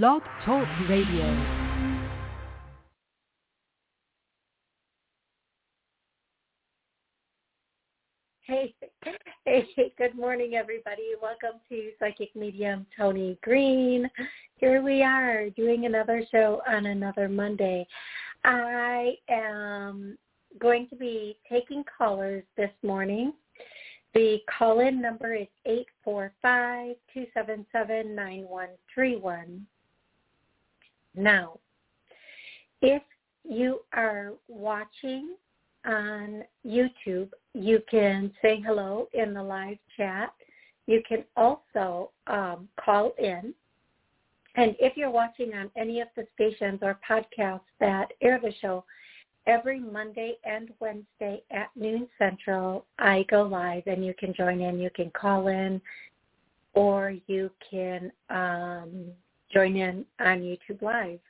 Blog Talk Radio. Hey, hey, good morning, everybody. Welcome to Psychic Medium Toni Greene. Here we are doing another show on another Monday. I am going to be taking callers this morning. The call-in number is 845-277-9131. Now, if you are watching on YouTube, you can say hello in the live chat. You can also um, call in. And if you're watching on any of the stations or podcasts that air the show, every Monday and Wednesday at noon Central, I go live and you can join in. You can call in or you can um, join in on YouTube Live.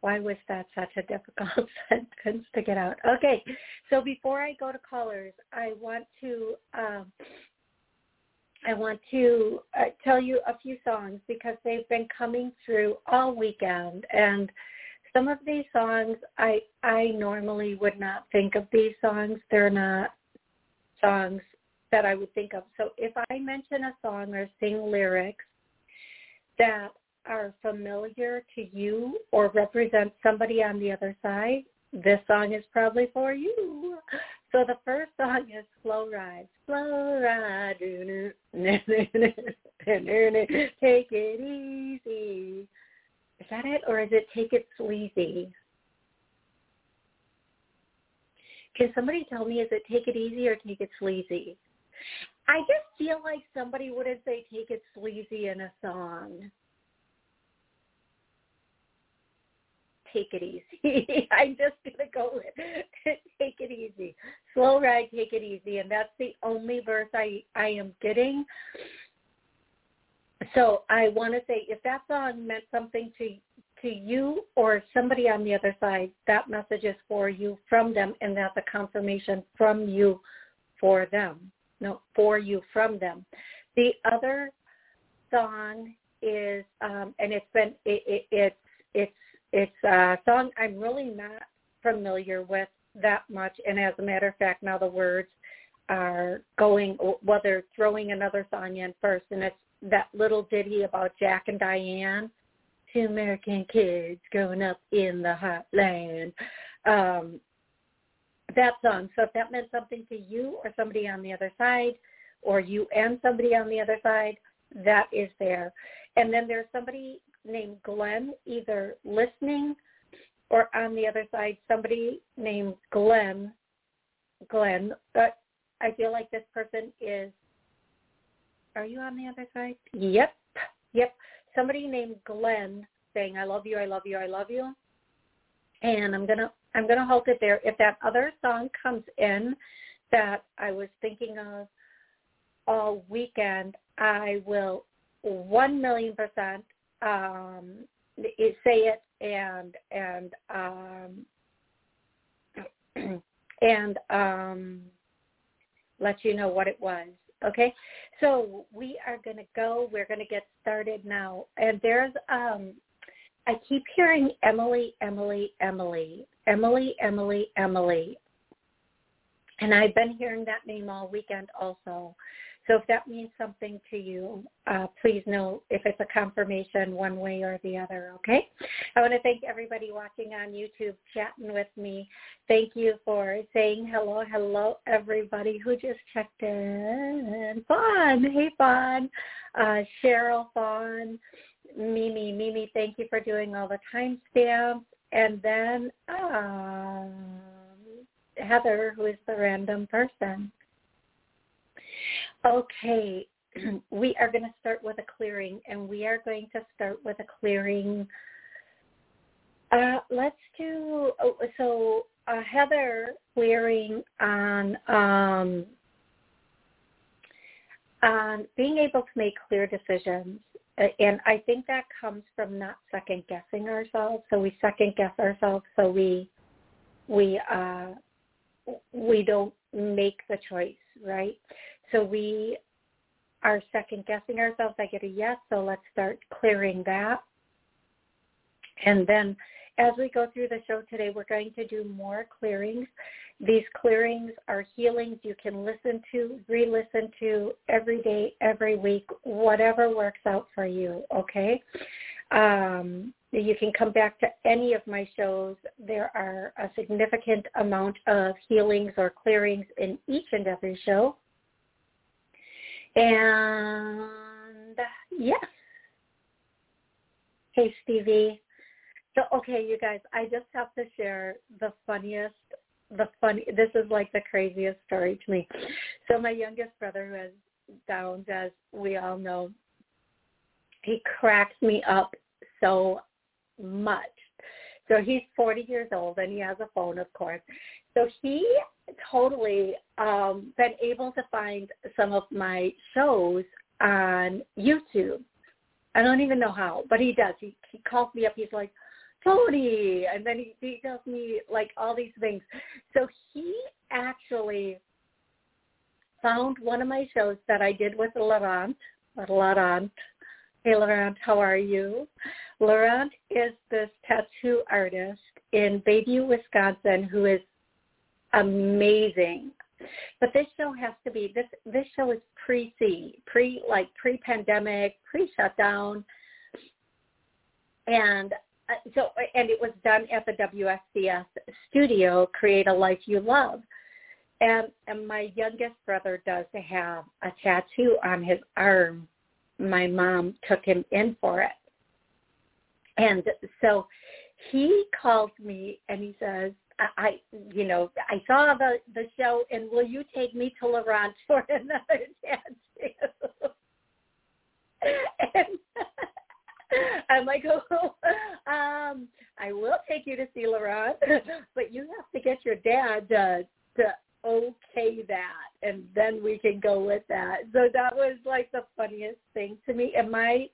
Why was that such a difficult sentence to get out? Okay, so before I go to callers, I want to um, I want to uh, tell you a few songs because they've been coming through all weekend, and some of these songs I I normally would not think of these songs. They're not songs that I would think of. So if I mention a song or sing lyrics that are familiar to you or represent somebody on the other side, this song is probably for you. So the first song is Slow Ride. Slow Ride. Take it easy. Is that it? Or is it Take It Sleazy? Can somebody tell me, is it Take It Easy or Take It Sleazy? I just feel like somebody wouldn't say Take It Sleazy in a song. Take it easy. I'm just going to go with take it easy. Slow ride, take it easy. And that's the only verse I, I am getting. So I want to say if that song meant something to to you or somebody on the other side, that message is for you from them and that's a confirmation from you for them. No, for you from them. The other song is um and it's been it, it, it's it's it's a song I'm really not familiar with that much, and as a matter of fact, now the words are going, well, they're throwing another song in first, and it's that little ditty about Jack and Diane, two American kids growing up in the hot land. Um, that song. So if that meant something to you or somebody on the other side, or you and somebody on the other side, that is there. And then there's somebody named Glenn either listening or on the other side somebody named Glenn. Glenn, but I feel like this person is. Are you on the other side? Yep, yep. Somebody named Glenn saying, "I love you, I love you, I love you," and I'm gonna I'm gonna hold it there. If that other song comes in that I was thinking of all weekend, I will one million percent um, say it and and um, and um, let you know what it was. Okay, so we are going to go. We're going to get started now. And there's um, I keep hearing Emily, Emily, Emily, Emily, Emily, Emily, and I've been hearing that name all weekend also. So if that means something to you, uh, please know if it's a confirmation one way or the other, okay? I want to thank everybody watching on YouTube, chatting with me. Thank you for saying hello, hello, everybody who just checked in. Fawn, hey Fawn, uh, Cheryl Fawn, Mimi, Mimi, thank you for doing all the timestamps. And then um, Heather, who is the random person. Okay, we are going to start with a clearing, and we are going to start with a clearing. Uh, let's do oh, so. Uh, Heather clearing on um, on being able to make clear decisions, and I think that comes from not second guessing ourselves. So we second guess ourselves, so we we uh, we don't make the choice, right? So we are second guessing ourselves. I get a yes, so let's start clearing that. And then as we go through the show today, we're going to do more clearings. These clearings are healings you can listen to, re-listen to every day, every week, whatever works out for you, okay? Um, you can come back to any of my shows. There are a significant amount of healings or clearings in each and every show. And yes. Hey, Stevie. So, okay, you guys, I just have to share the funniest, the funny, this is like the craziest story to me. So my youngest brother who has Downs, as we all know, he cracks me up so much. So he's 40 years old and he has a phone, of course. So he totally um, been able to find some of my shows on YouTube. I don't even know how, but he does. He he calls me up. He's like, Toni, and then he, he tells me like all these things. So he actually found one of my shows that I did with Laurent. Laurent. Hey, Laurent, how are you? Laurent is this tattoo artist in Bayview, Wisconsin, who is amazing. But this show has to be this. This show is pre-C, pre like pre-pandemic, pre-shutdown, and uh, so and it was done at the WSCS studio. Create a life you love. And, and my youngest brother does have a tattoo on his arm. My mom took him in for it. And so he calls me and he says, I, you know, I saw the the show, and will you take me to Laurent for another tattoo? and I'm like, oh, um, I will take you to see Laurent, but you have to get your dad to to okay that, and then we can go with that. So that was like the funniest thing to me. And my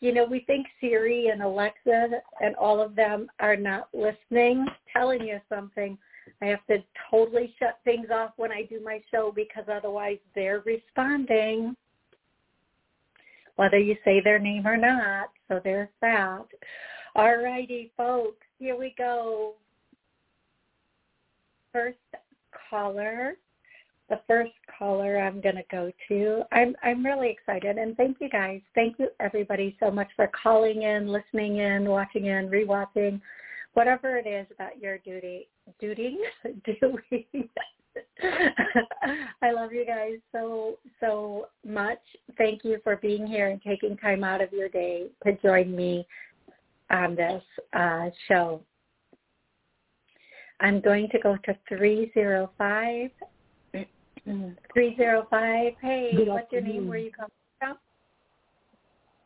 you know, we think Siri and Alexa and all of them are not listening, telling you something. I have to totally shut things off when I do my show because otherwise they're responding, whether you say their name or not. So there's that. All righty, folks, here we go. First caller the first caller I'm going to go to. I'm I'm really excited and thank you guys. Thank you everybody so much for calling in, listening in, watching in, rewatching, whatever it is about your duty, duty, doing. I love you guys so so much. Thank you for being here and taking time out of your day to join me on this uh, show. I'm going to go to 305 Three zero five. Hey, Good what's afternoon. your name? Where you come from?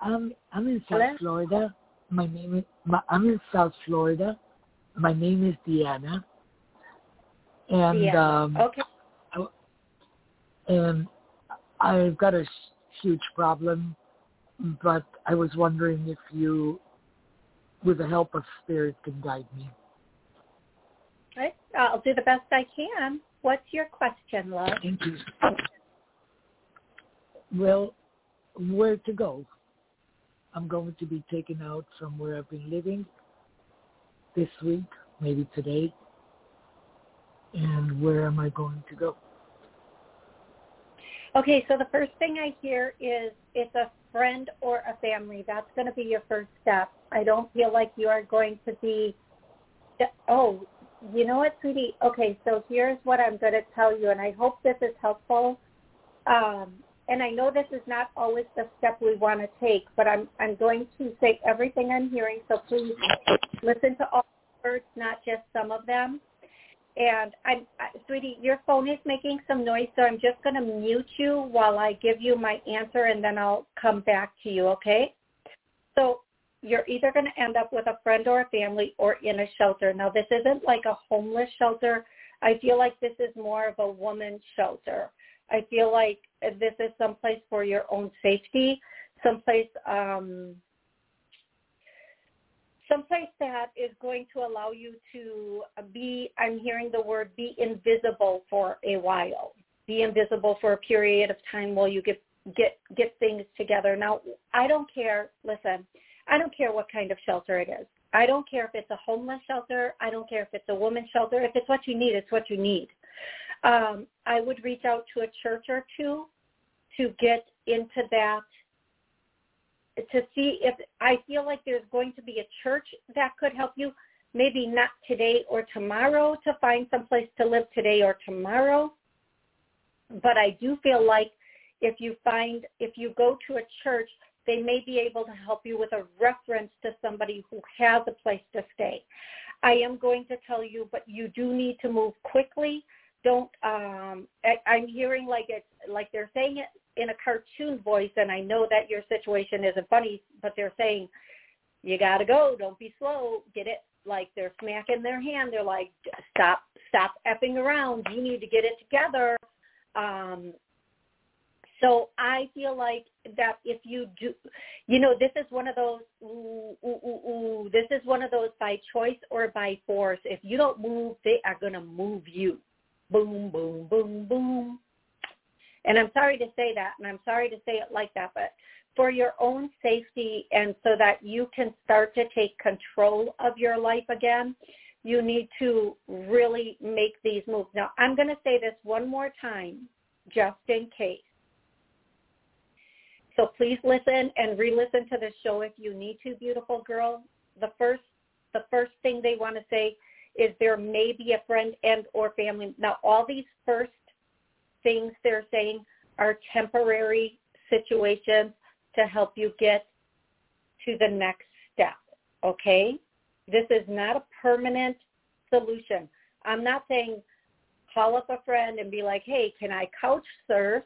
Um, I'm in South Hello? Florida. My name is. My, I'm in South Florida. My name is Deanna. And um, okay. I, and I've got a huge problem, but I was wondering if you, with the help of spirit, can guide me. Okay. I'll do the best I can. What's your question, love? Thank you. Well, where to go? I'm going to be taken out from where I've been living this week, maybe today. And where am I going to go? Okay, so the first thing I hear is it's a friend or a family. That's going to be your first step. I don't feel like you are going to be, oh, you know what, sweetie? Okay, so here's what I'm going to tell you, and I hope this is helpful. Um, and I know this is not always the step we want to take, but I'm I'm going to say everything I'm hearing. So please listen to all words, not just some of them. And I'm, I, sweetie, your phone is making some noise, so I'm just going to mute you while I give you my answer, and then I'll come back to you. Okay? So you're either going to end up with a friend or a family or in a shelter. Now, this isn't like a homeless shelter. I feel like this is more of a woman's shelter. I feel like this is someplace for your own safety, someplace um, someplace that is going to allow you to be, I'm hearing the word, be invisible for a while. Be invisible for a period of time while you get get get things together. Now, I don't care. Listen, I don't care what kind of shelter it is. I don't care if it's a homeless shelter. I don't care if it's a women's shelter. If it's what you need, it's what you need. Um, I would reach out to a church or two to get into that to see if I feel like there's going to be a church that could help you. Maybe not today or tomorrow to find some place to live today or tomorrow. But I do feel like if you find, if you go to a church, they may be able to help you with a reference to somebody who has a place to stay. I am going to tell you, but you do need to move quickly. Don't. Um, I, I'm hearing like it's like they're saying it in a cartoon voice, and I know that your situation isn't funny, but they're saying you got to go. Don't be slow. Get it like they're smacking their hand. They're like, stop, stop effing around. You need to get it together. Um, so I feel like that if you do, you know, this is one of those, ooh, ooh, ooh, ooh, this is one of those by choice or by force. If you don't move, they are going to move you. Boom, boom, boom, boom. And I'm sorry to say that, and I'm sorry to say it like that, but for your own safety and so that you can start to take control of your life again, you need to really make these moves. Now, I'm going to say this one more time just in case. So please listen and re-listen to the show if you need to, beautiful girl. The first the first thing they want to say is there may be a friend and or family. Now all these first things they're saying are temporary situations to help you get to the next step. Okay? This is not a permanent solution. I'm not saying call up a friend and be like, hey, can I couch surf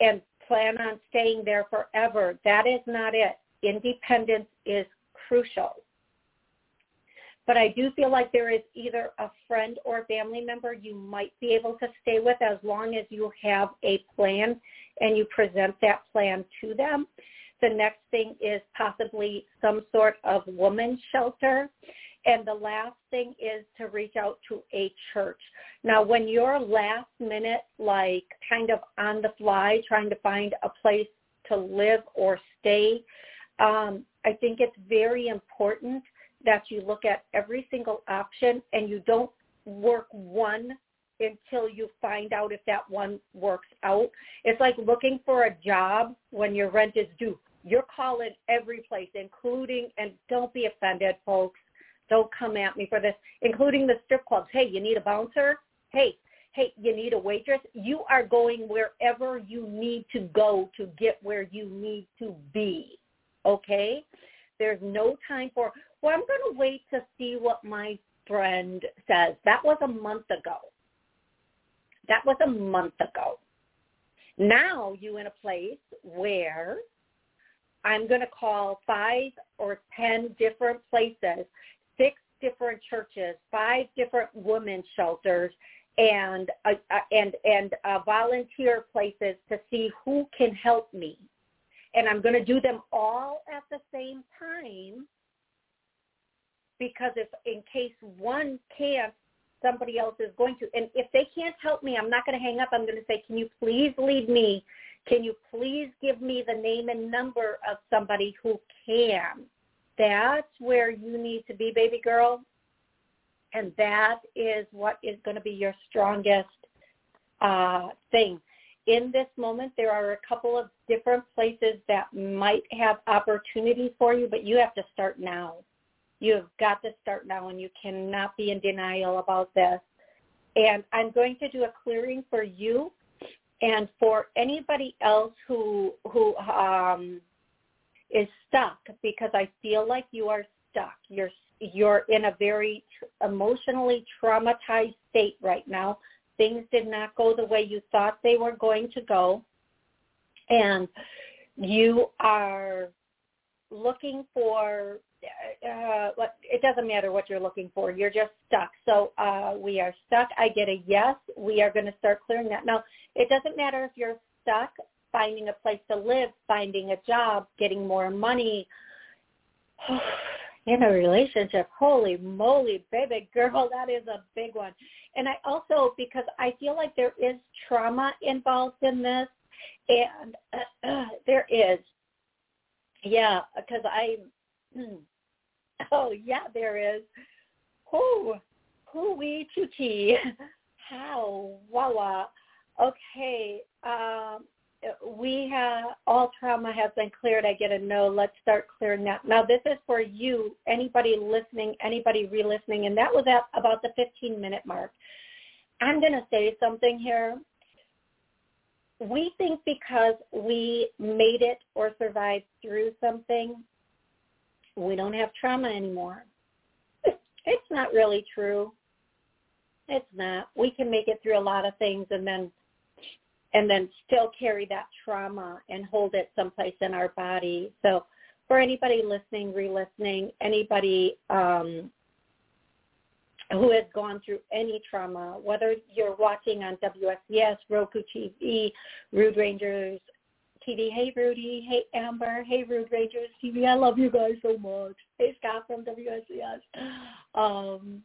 and plan on staying there forever? That is not it. Independence is crucial. But I do feel like there is either a friend or family member you might be able to stay with as long as you have a plan and you present that plan to them. The next thing is possibly some sort of woman's shelter. And the last thing is to reach out to a church. Now, when you're last minute, like kind of on the fly, trying to find a place to live or stay, um, I think it's very important that you look at every single option and you don't work one until you find out if that one works out. It's like looking for a job when your rent is due. You're calling every place, including, and don't be offended, folks. Don't come at me for this, including the strip clubs. Hey, you need a bouncer? Hey, hey, you need a waitress? You are going wherever you need to go to get where you need to be. Okay? There's no time for, well, I'm going to wait to see what my friend says. That was a month ago. That was a month ago. Now you in a place where I'm going to call five or ten different places, six different churches, five different women's shelters, and uh, uh, and and uh, volunteer places to see who can help me. And I'm going to do them all at the same time because if in case one can't, somebody else is going to. And if they can't help me, I'm not going to hang up. I'm going to say, can you please lead me? Can you please give me the name and number of somebody who can? That's where you need to be, baby girl. And that is what is going to be your strongest uh, thing. In this moment, there are a couple of different places that might have opportunity for you, but you have to start now. You've got to start now and you cannot be in denial about this. And I'm going to do a clearing for you and for anybody else who who um, is stuck because I feel like you are stuck. You're you're in a very emotionally traumatized state right now. Things did not go the way you thought they were going to go. And you are looking for uh, what it doesn't matter what you're looking for. You're just stuck. So uh, we are stuck. I get a yes. We are going to start clearing that. Now, it doesn't matter if you're stuck finding a place to live, finding a job, getting more money. In a relationship, holy moly, baby girl, that is a big one. And I also, because I feel like there is trauma involved in this, and uh, uh, there is, yeah, because I, Oh yeah, there is. Who, who we chuchi. How wawa. Okay. Um, we have all trauma has been cleared. I get a no. Let's start clearing that. Now this is for you, anybody listening, anybody re-listening, and that was at about the 15 minute mark. I'm going to say something here. We think because we made it or survived through something, we don't have trauma anymore. It's not really true. It's not. We can make it through a lot of things and then and then still carry that trauma and hold it someplace in our body. So for anybody listening, re-listening, anybody um, who has gone through any trauma, whether you're watching on WSCS, Roku TV, Rude Rangers TV, hey Rudy, hey Amber, hey Rude Rangers TV, I love you guys so much. Hey Scott from WSCS. Um,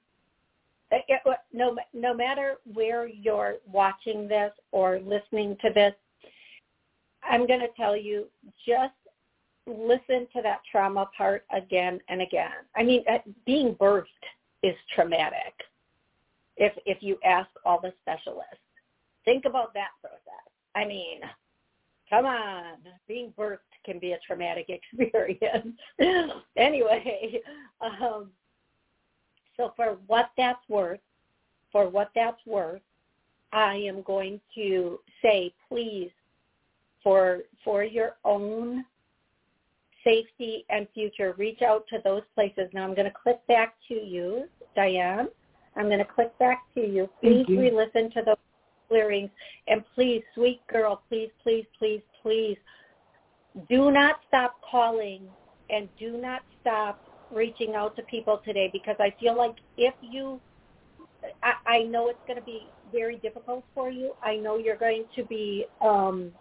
no, no matter where you're watching this or listening to this, I'm going to tell you just listen to that trauma part again and again. I mean, uh, being birthed is traumatic. If if you ask all the specialists, think about that process. I mean, come on, being birthed can be a traumatic experience. anyway, um, so for what that's worth, for what that's worth, I am going to say, please, for for your own safety and future, reach out to those places. Now I'm going to click back to you, Diane. I'm going to click back to you. Please you. re-listen to those clearings. And please, sweet girl, please, please, please, please, do not stop calling and do not stop reaching out to people today because I feel like if you, I, I know it's going to be very difficult for you. I know you're going to be um,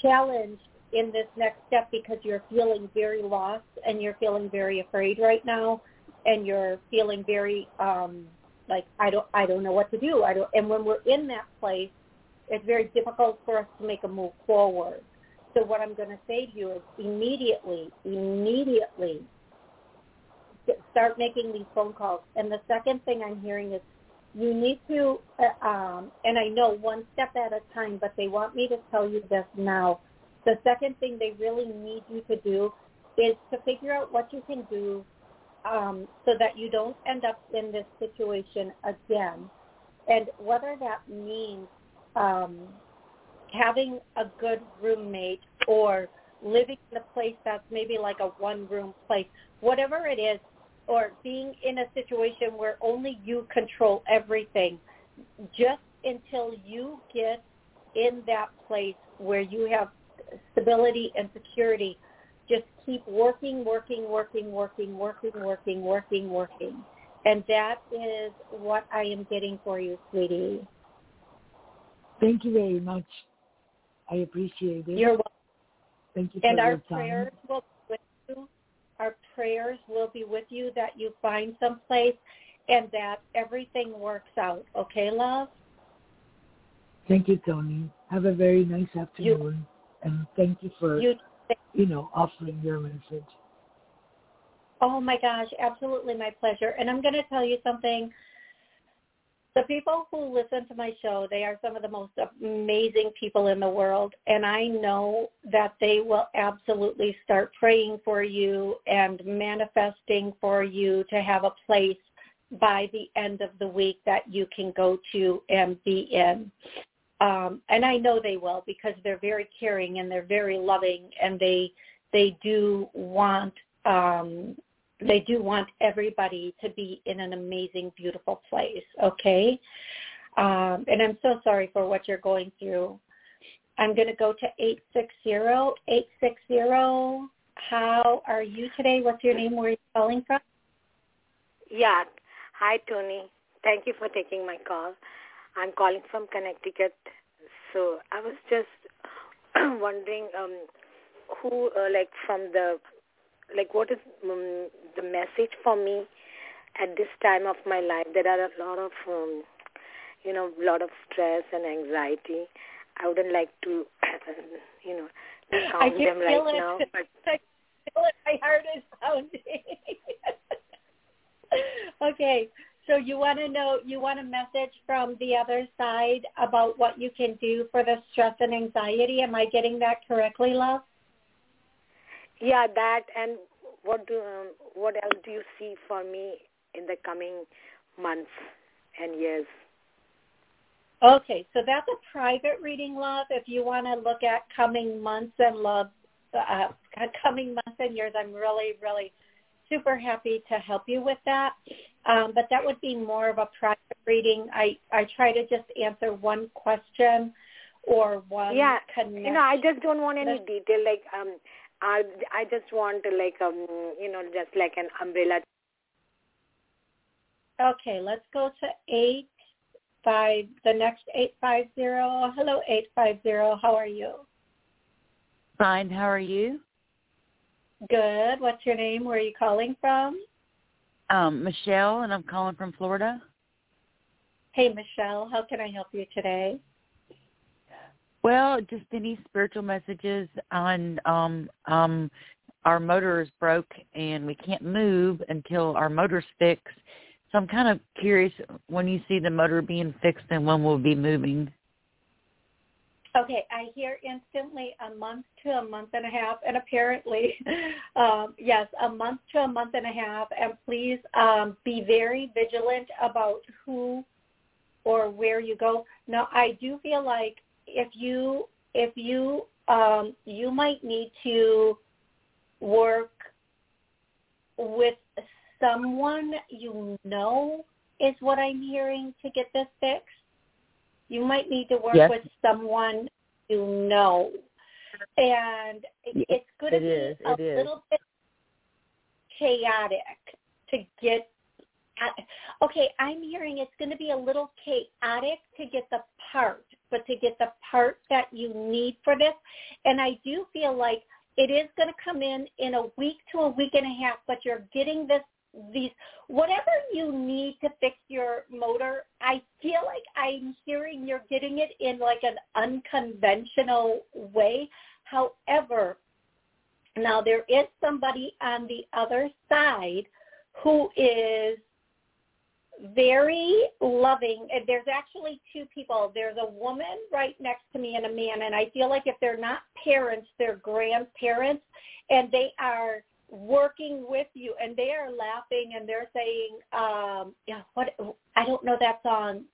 challenged in this next step because you're feeling very lost and you're feeling very afraid right now and you're feeling very um like I don't I don't know what to do. I don't and when we're in that place it's very difficult for us to make a move forward. So what I'm going to say to you is immediately, immediately start making these phone calls. And the second thing I'm hearing is you need to, uh, um, and I know one step at a time, but they want me to tell you this now. The second thing they really need you to do is to figure out what you can do um, so that you don't end up in this situation again. And whether that means um, having a good roommate or living in a place that's maybe like a one-room place, whatever it is, or being in a situation where only you control everything, just until you get in that place where you have stability and security, just keep working, working, working, working, working, working, working, working. And that is what I am getting for you, sweetie. Thank you very much. I appreciate it. You're welcome. Thank you and our prayers will be with you. Our prayers will be with you that you find some place and that everything works out. Okay, love? Thank you, Toni. Have a very nice afternoon. You, and thank you for, you, you know, offering your message. Oh my gosh, absolutely my pleasure. And I'm going to tell you something the people who listen to my show, they are some of the most amazing people in the world. And I know that they will absolutely start praying for you and manifesting for you to have a place by the end of the week that you can go to and be in. Um, and I know they will because they're very caring and they're very loving and they they do want um, they do want everybody to be in an amazing, beautiful place. Okay, um, and I'm so sorry for what you're going through. I'm going to go to eight six zero eight six zero. How are you today? What's your name? Where are you calling from? Yeah. Hi, Toni. Thank you for taking my call. I'm calling from Connecticut. So I was just wondering um, who, uh, like, from the like what is um, the message for me at this time of my life there are a lot of um, you know a lot of stress and anxiety i wouldn't like to you know count them right it. now but I feel it my heart is pounding Okay, so you want to know, you want a message from the other side about what you can do for the stress and anxiety. Am I getting that correctly, love? Yeah, that and what do um, what else do you see for me in the coming months and years? Okay, so that's a private reading, love. If you want to look at coming months and love, uh, coming months and years, I'm really, really super happy to help you with that. Um, but that would be more of a private reading. I, I try to just answer one question or one yeah connection. you know i just don't want any detail like um i i just want to like um you know just like an umbrella. Okay let's go to eight five the next eight five zero. Hello eight five zero. How are you? Fine. How are you? Good. What's your name? Where are you calling from? Um michelle and i'm calling from florida. Hey michelle. How can i help you today well, just any spiritual messages on um um our motor is broke and we can't move until our motor's fixed. So I'm kind of curious when you see the motor being fixed and when we'll be moving. Okay, I hear instantly a month to a month and a half, and apparently, um, yes, a month to a month and a half. And please um, be very vigilant about who or where you go. Now, I do feel like if you if you um, you might need to work with someone you know is what I'm hearing to get this fixed. You might need to work yes. with someone you know, and it's going to it be is. a it is. little bit chaotic to get okay, I'm hearing it's going to be a little chaotic to get the part, but to get the part that you need for this. And I do feel like it is going to come in in a week to a week and a half, but you're getting this these whatever you need to fix your motor i feel like i'm hearing you're getting it in like an unconventional way however now there is somebody on the other side who is very loving. And there's actually two people. There's a woman right next to me and a man. And I feel like if they're not parents, they're grandparents. And they are working with you and they are laughing and they're saying, um, yeah, what, I don't know that song.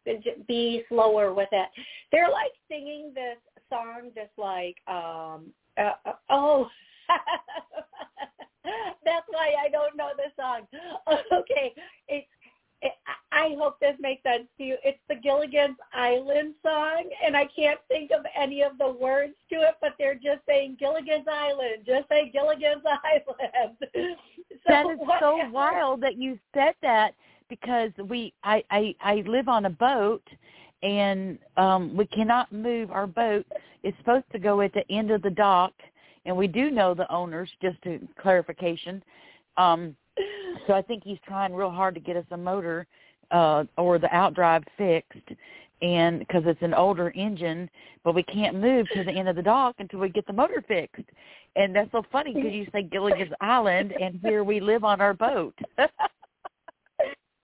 Be slower with it. They're like singing this song just like, um, uh, uh oh, that's why I don't know the song. Okay, it's I hope this makes sense to you. It's the Gilligan's Island song, and I can't think of any of the words to it, but they're just saying Gilligan's Island. Just say Gilligan's Island. so that is so wild that you said that because we I I, I live on a boat and um we cannot move our boat. It's supposed to go at the end of the dock, and we do know the owners. Just to clarification. Um, so I think he's trying real hard to get us a motor uh or the outdrive fixed and because it's an older engine but we can't move to the end of the dock until we get the motor fixed. And that's so funny because you say gilligan's island and here we live on our boat.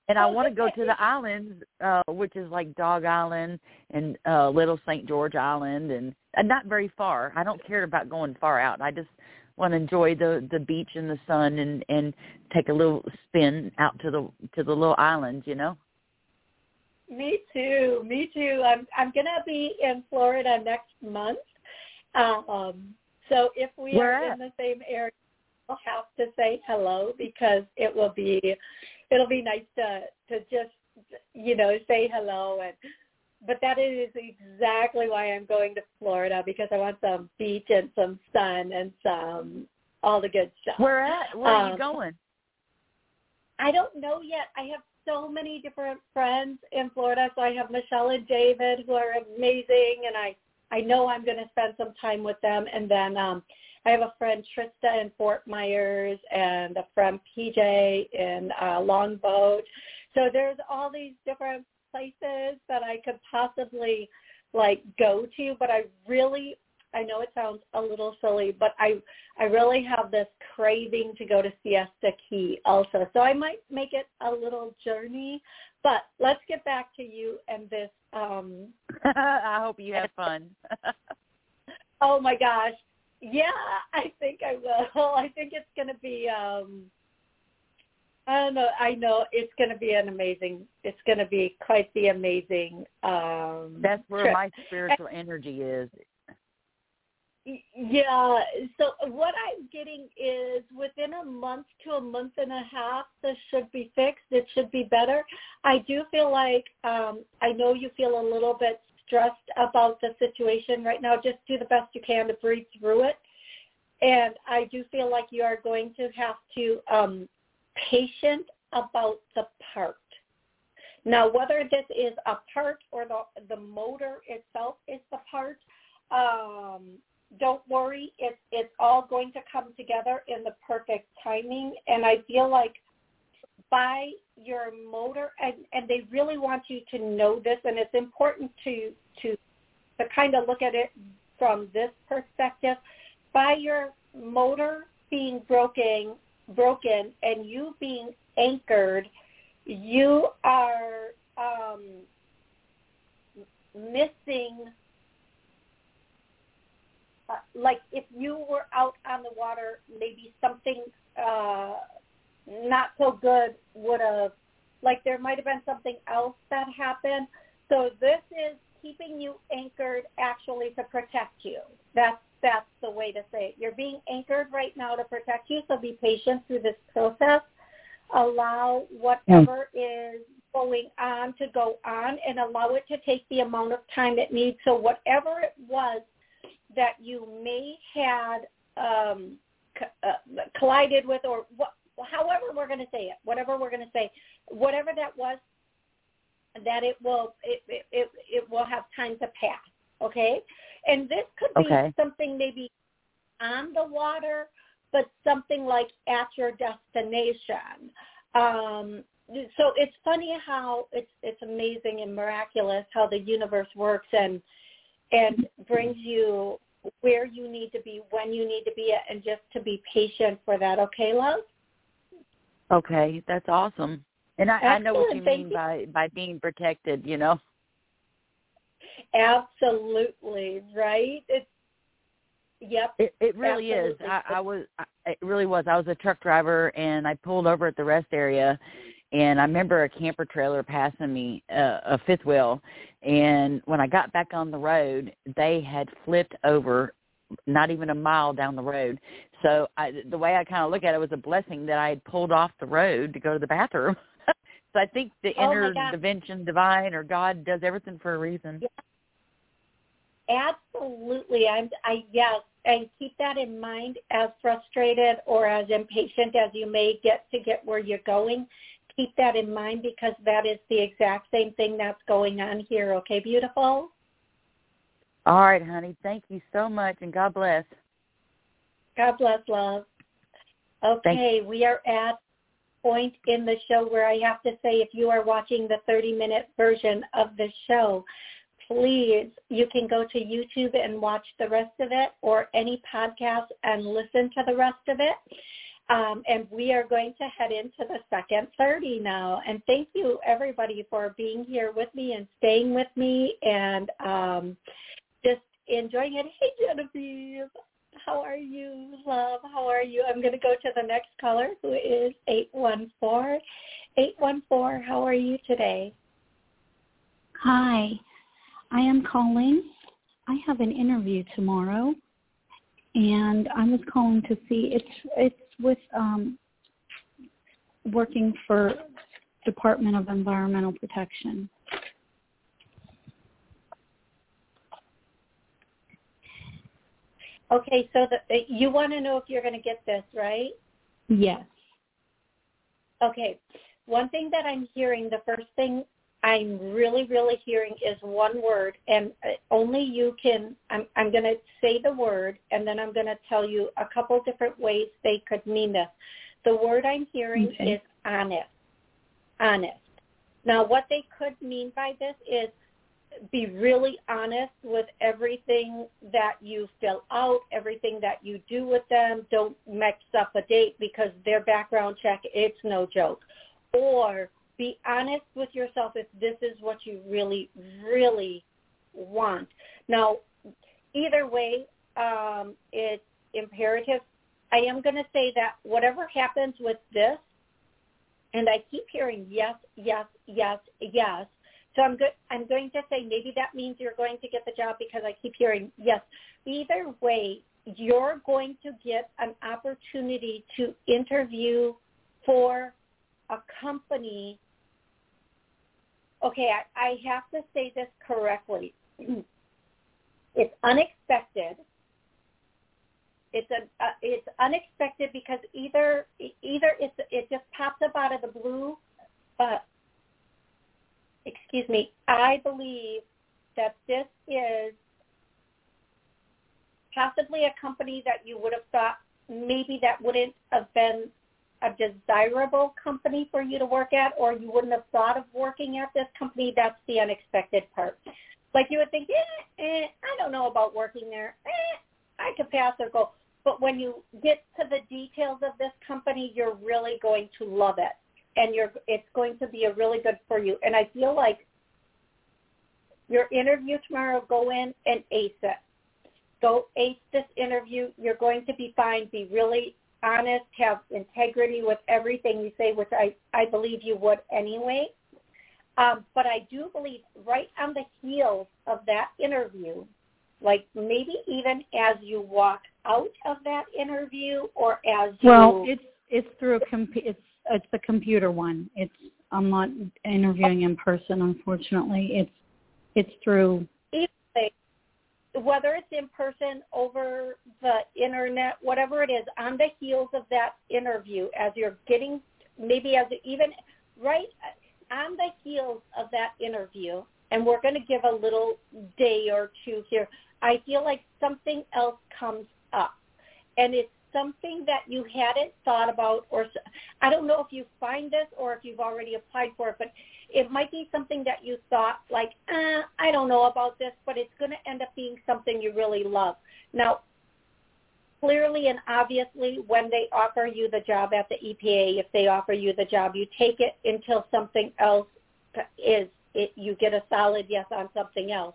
And i want to go to the islands uh which is like dog island and uh little st george island and, and not very far. I don't care about going far out. I just want to enjoy the the beach and the sun and and take a little spin out to the to the little island you know? Me too. Me too. I'm i'm going to be in florida next month. Um so if we Where are at? in the same area i'll have to say hello because it will be it'll be nice to to just you know say hello and but that is exactly why I'm going to Florida because I want some beach and some sun and some all the good stuff. where at where are you Um, going I don't know yet. I have so many different friends in Florida. So I have Michelle and David who are amazing and I I know I'm going to spend some time with them and then um I have a friend Trista in Fort Myers and a friend PJ in uh Longboat. So there's all these different places that I could possibly like go to, but I really I know it sounds a little silly, but I I really have this craving to go to Siesta Key also. So I might make it a little journey. But let's get back to you and this. Um, I hope you have fun. oh my gosh, yeah, I think I will. I think it's going to be. um I know. I know it's going to be an amazing. It's going to be quite the amazing. um That's where trip. my spiritual energy is. Yeah. So what I'm getting is within a month to a month and a half, this should be fixed. It should be better. I do feel like um, I know you feel a little bit stressed about the situation right now. Just do the best you can to breathe through it. And I do feel like you are going to have to um, patient about the part. Now, whether this is a part or the the motor itself is the part, um, don't worry. It's it's all going to come together in the perfect timing. And I feel like by your motor, and, and they really want you to know this, and it's important to to to kind of look at it from this perspective. By your motor being broken, broken, and you being anchored, you are um, missing uh, like if you were out on the water, maybe something uh, not so good would have, like there might have been something else that happened. So this is keeping you anchored actually to protect you. That's that's the way to say it. You're being anchored right now to protect you, so be patient through this process. Allow whatever mm. is going on to go on and allow it to take the amount of time it needs. So whatever it was that you may had um, uh, collided with, or what, however we're going to say it, whatever we're going to say, whatever that was, that it will it, it it it will have time to pass. Okay, and this could be okay. something maybe on the water, but something like at your destination. Um, so it's funny how it's it's amazing and miraculous how the universe works and and brings you where you need to be, when you need to be, and just to be patient for that. Okay, love? Okay, that's awesome. And I, I know what you Thank mean you. by by being protected. You know. Absolutely right. It's yep. It it really Absolutely. is. I, I was. I, it really was. I was a truck driver, and I pulled over at the rest area, and I remember a camper trailer passing me, uh, a fifth wheel, and when I got back on the road, they had flipped over not even a mile down the road. So I, the way I kind of look at it was a blessing that I had pulled off the road to go to the bathroom. so I think the Oh intervention divine or God does everything for a reason. Absolutely. I'm I yes, and keep that in mind as frustrated or as impatient as you may get to get where you're going. Keep that in mind because that is the exact same thing that's going on here. Okay, beautiful? All right, honey. Thank you so much, and God bless. God bless, love. Okay, we are at point in the show where I have to say if you are watching the 30-minute version of the show, please, you can go to YouTube and watch the rest of it or any podcast and listen to the rest of it. Um, and we are going to head into the second 30 now. And thank you, everybody, for being here with me and staying with me and um, just enjoying it. Hey, Genevieve. How are you, love? How are you? I'm going to go to the next caller, who is 814. 814, how are you today? Hi, I am calling. I have an interview tomorrow, and I was calling to see it's it's with um, working for Department of Environmental Protection. Okay, so the, you want to know if you're going to get this, right? Yes. Okay. One thing that I'm hearing, the first thing I'm really, really hearing is one word, and uh, only you can. I'm, I'm going to say the word, and then I'm going to tell you a couple different ways they could mean this. The word I'm hearing Okay. is honest. Honest. Now, what they could mean by this is be really honest with everything that you fill out, everything that you do with them. Don't mix up a date because their background check, it's no joke. Or be honest with yourself if this is what you really, really want. Now, either way, um, it's imperative. I am going to say that whatever happens with this, and I keep hearing yes, yes, yes, yes. So I'm good. I'm going to say maybe that means you're going to get the job because I keep hearing yes. Either way, you're going to get an opportunity to interview for a company. Okay, I, I have to say this correctly. it's unexpected. It's a uh, it's unexpected because either either it's it just pops up out of the blue, but excuse me, I believe that this is possibly a company that you would have thought maybe that wouldn't have been a desirable company for you to work at or you wouldn't have thought of working at this company. That's the unexpected part. Like you would think, eh, eh, I don't know about working there. Eh, I could pass or go. But when you get to the details of this company, you're really going to love it and you're it's going to be a really good for you. And I feel like your interview tomorrow, go in and ace it. Go ace this interview. You're going to be fine. Be really honest. Have integrity with everything you say, which I, I believe you would anyway. Um, but I do believe right on the heels of that interview, like maybe even as you walk out of that interview or as you well, it's it's through a comp- it's it's the computer one. It's I'm not interviewing in person, unfortunately. It's it's through whether it's in person over the internet, whatever it is, on the heels of that interview, as you're getting maybe as even right on the heels of that interview, and we're going to give a little day or two here. I feel like something else comes up, and it's something that you hadn't thought about or I don't know if you find this or if you've already applied for it, but it might be something that you thought like, eh, I don't know about this, but it's going to end up being something you really love. Now, clearly and obviously when they offer you the job at the EPA, if they offer you the job, you take it until something else is, it, you get a solid yes on something else.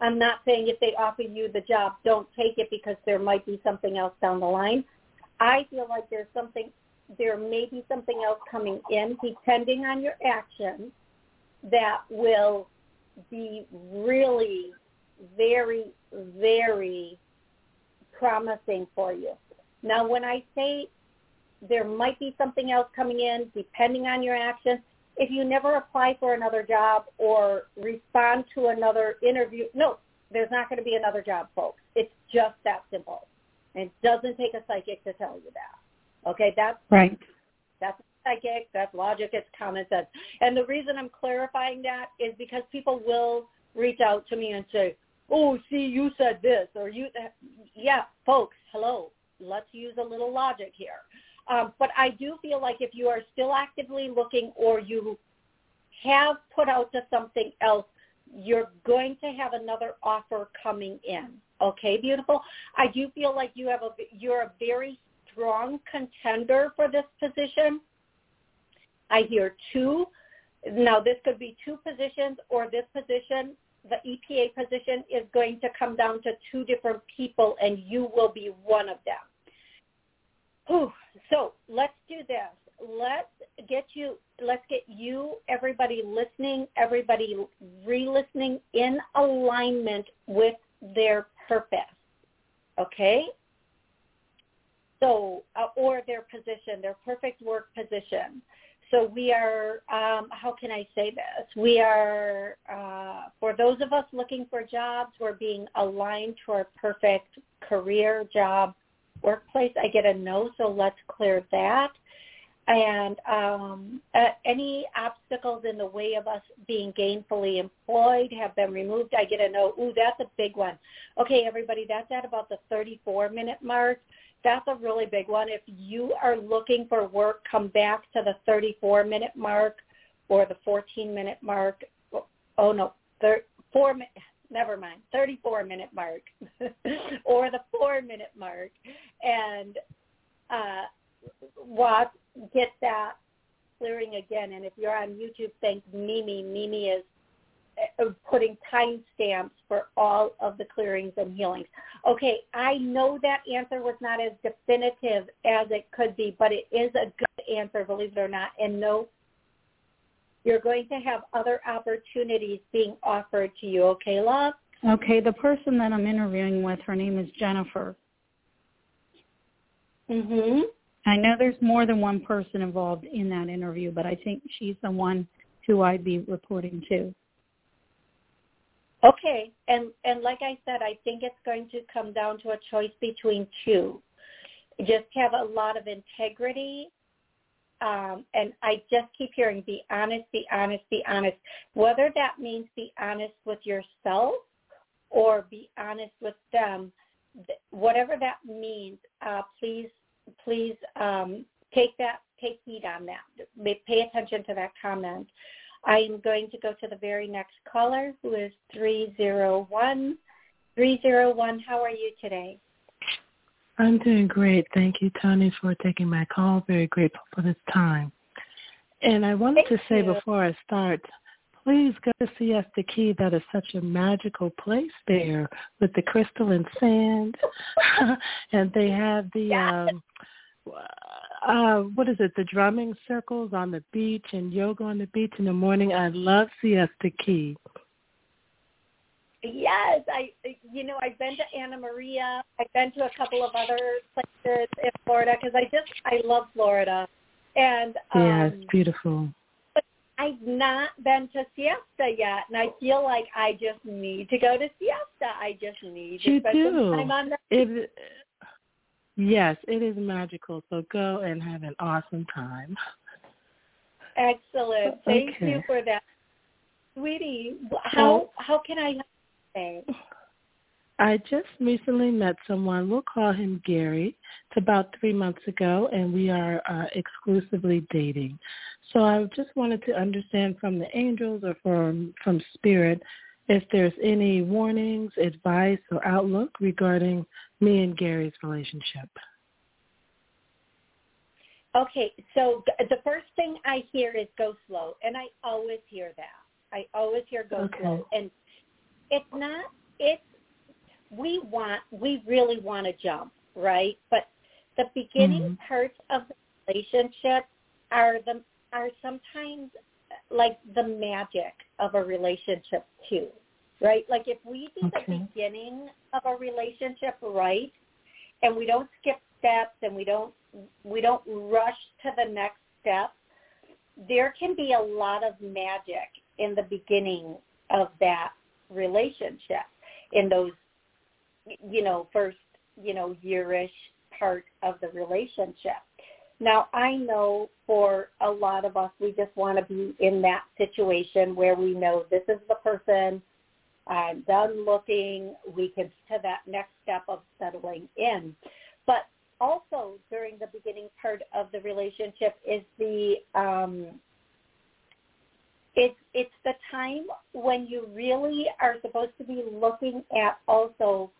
I'm not saying if they offer you the job, don't take it because there might be something else down the line. I feel like there's something, there may be something else coming in depending on your actions that will be really very, very promising for you. Now, when I say there might be something else coming in depending on your actions, if you never apply for another job or respond to another interview, no, there's not going to be another job, folks. It's just that simple. It doesn't take a psychic to tell you that. Okay, that's right. That's psychic. That's logic. It's common sense. And the reason I'm clarifying that is because people will reach out to me and say, "Oh, see, you said this," or "You." Yeah, folks. Hello. Let's use a little logic here. Um, but I do feel like if you are still actively looking or you have put out to something else, you're going to have another offer coming in. Okay, beautiful. I do feel like you have a you're a very strong contender for this position. I hear two. Now this could be two positions or this position, the EPA position is going to come down to two different people and you will be one of them. Whew. So let's do this. Let's get you, let's get you, everybody listening, everybody re-listening in alignment with their purpose. Okay? So, uh, or their position, their perfect work position. So we are, um, how can I say this? We are, uh, for those of us looking for jobs, we're being aligned to our perfect career, job, workplace. I get a no, so let's clear that. And um, uh, any obstacles in the way of us being gainfully employed have been removed. I get a no. Ooh, that's a big one. Okay, everybody, that's at about the 34-minute mark. That's a really big one. If you are looking for work, come back to the 34-minute mark or the 14-minute mark. Oh, no, thir- four minutes never mind, 34 minute mark or the four minute mark and uh, walk, get that clearing again. And if you're on YouTube, thank Mimi. Mimi is uh, putting timestamps for all of the clearings and healings. Okay, I know that answer was not as definitive as it could be, but it is a good answer, believe it or not. And no, you're going to have other opportunities being offered to you. Okay, love? Okay, the person that I'm interviewing with, her name is Jennifer. Mhm. I know there's more than one person involved in that interview, but I think she's the one who I'd be reporting to. Okay, and and like I said, I think it's going to come down to a choice between two. Just have a lot of integrity, um, and I just keep hearing be honest, be honest, be honest. Whether that means be honest with yourself or be honest with them, whatever that means, uh, please please um, take that take heed on that. Pay attention to that comment. I'm going to go to the very next caller, who is 301. 301, how are you today? I'm doing great. Thank you, Toni, for taking my call. Very grateful for this time. And I wanted Thank to say you. before I start, please go to Siesta Key. That is such a magical place there with the crystalline sand. and they have the um uh what is it the drumming circles on the beach and yoga on the beach in the morning i love siesta key Yes, I you know I've been to Anna Maria. I've been to a couple of other places in Florida because I just I love Florida, and um, yeah it's beautiful but I've not been to Siesta yet, and I feel like I just need to go to Siesta. I just need to You spend do. time on the it yes it is magical so go and have an awesome time Excellent. Thank Okay. you for that, sweetie. How how can I help you? I just recently met someone. We'll call him Gary. It's about three months ago, and we are uh, exclusively dating. So I just wanted to understand from the angels or from from Spirit if there's any warnings, advice, or outlook regarding me and Gary's relationship. Okay, so the first thing I hear is go slow, and I always hear that. I always hear go Okay. slow, and it's not. It's we want. We really want to jump, right? But the beginning mm-hmm. parts of the relationship are the are sometimes like the magic of a relationship too, right? Like if we do Okay. the beginning of a relationship right, and we don't skip steps, and we don't we don't rush to the next step, there can be a lot of magic in the beginning of that relationship in those you know first you know yearish part of the relationship now i know for a lot of us we just want to be in that situation where we know this is the person i'm done looking we can to that next step of settling in. But also during the beginning part of the relationship is the um it's it's the time when you really are supposed to be looking at also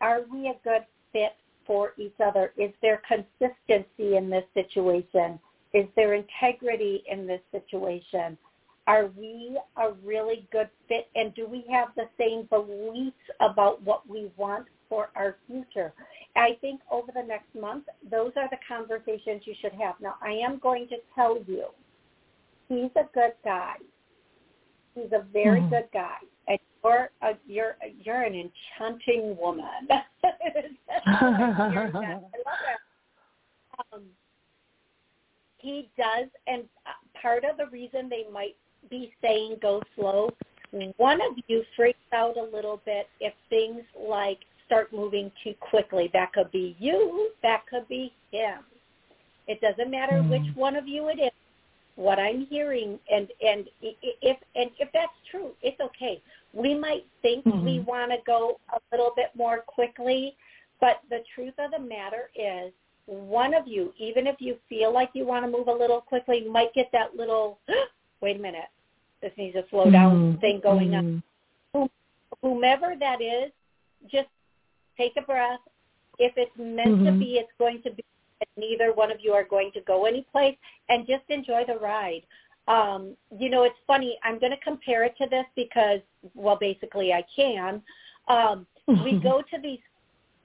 are we a good fit for each other? Is there consistency in this situation? Is there integrity in this situation are we a really good fit and do we have the same beliefs about what we want for our future i think over the next month those are the conversations you should have now i am going to tell you he's a good guy. He's a very Mhm. good guy. And you're a, you're you're an enchanting woman. I love that. Um, he does, and uh, part of the reason they might be saying go slow, one of you freaks out a little bit if things like start moving too quickly. That could be you. That could be him. It doesn't matter Hmm. which one of you it is what I'm hearing, and and if and if that's true, it's okay. We might think we Mhm. want to go a little bit more quickly, but the truth of the matter is, one of you, even if you feel like you want to move a little quickly, might get that little wait a minute, this needs to slow down Mhm. thing going on. Mhm. whomever that is, just take a breath. If it's meant mm-hmm. to be, it's going to be. Neither one of you are going to go anyplace, and just enjoy the ride. Um, you know, it's funny. I'm going to compare it to this because, well, basically I can. Um, we go to these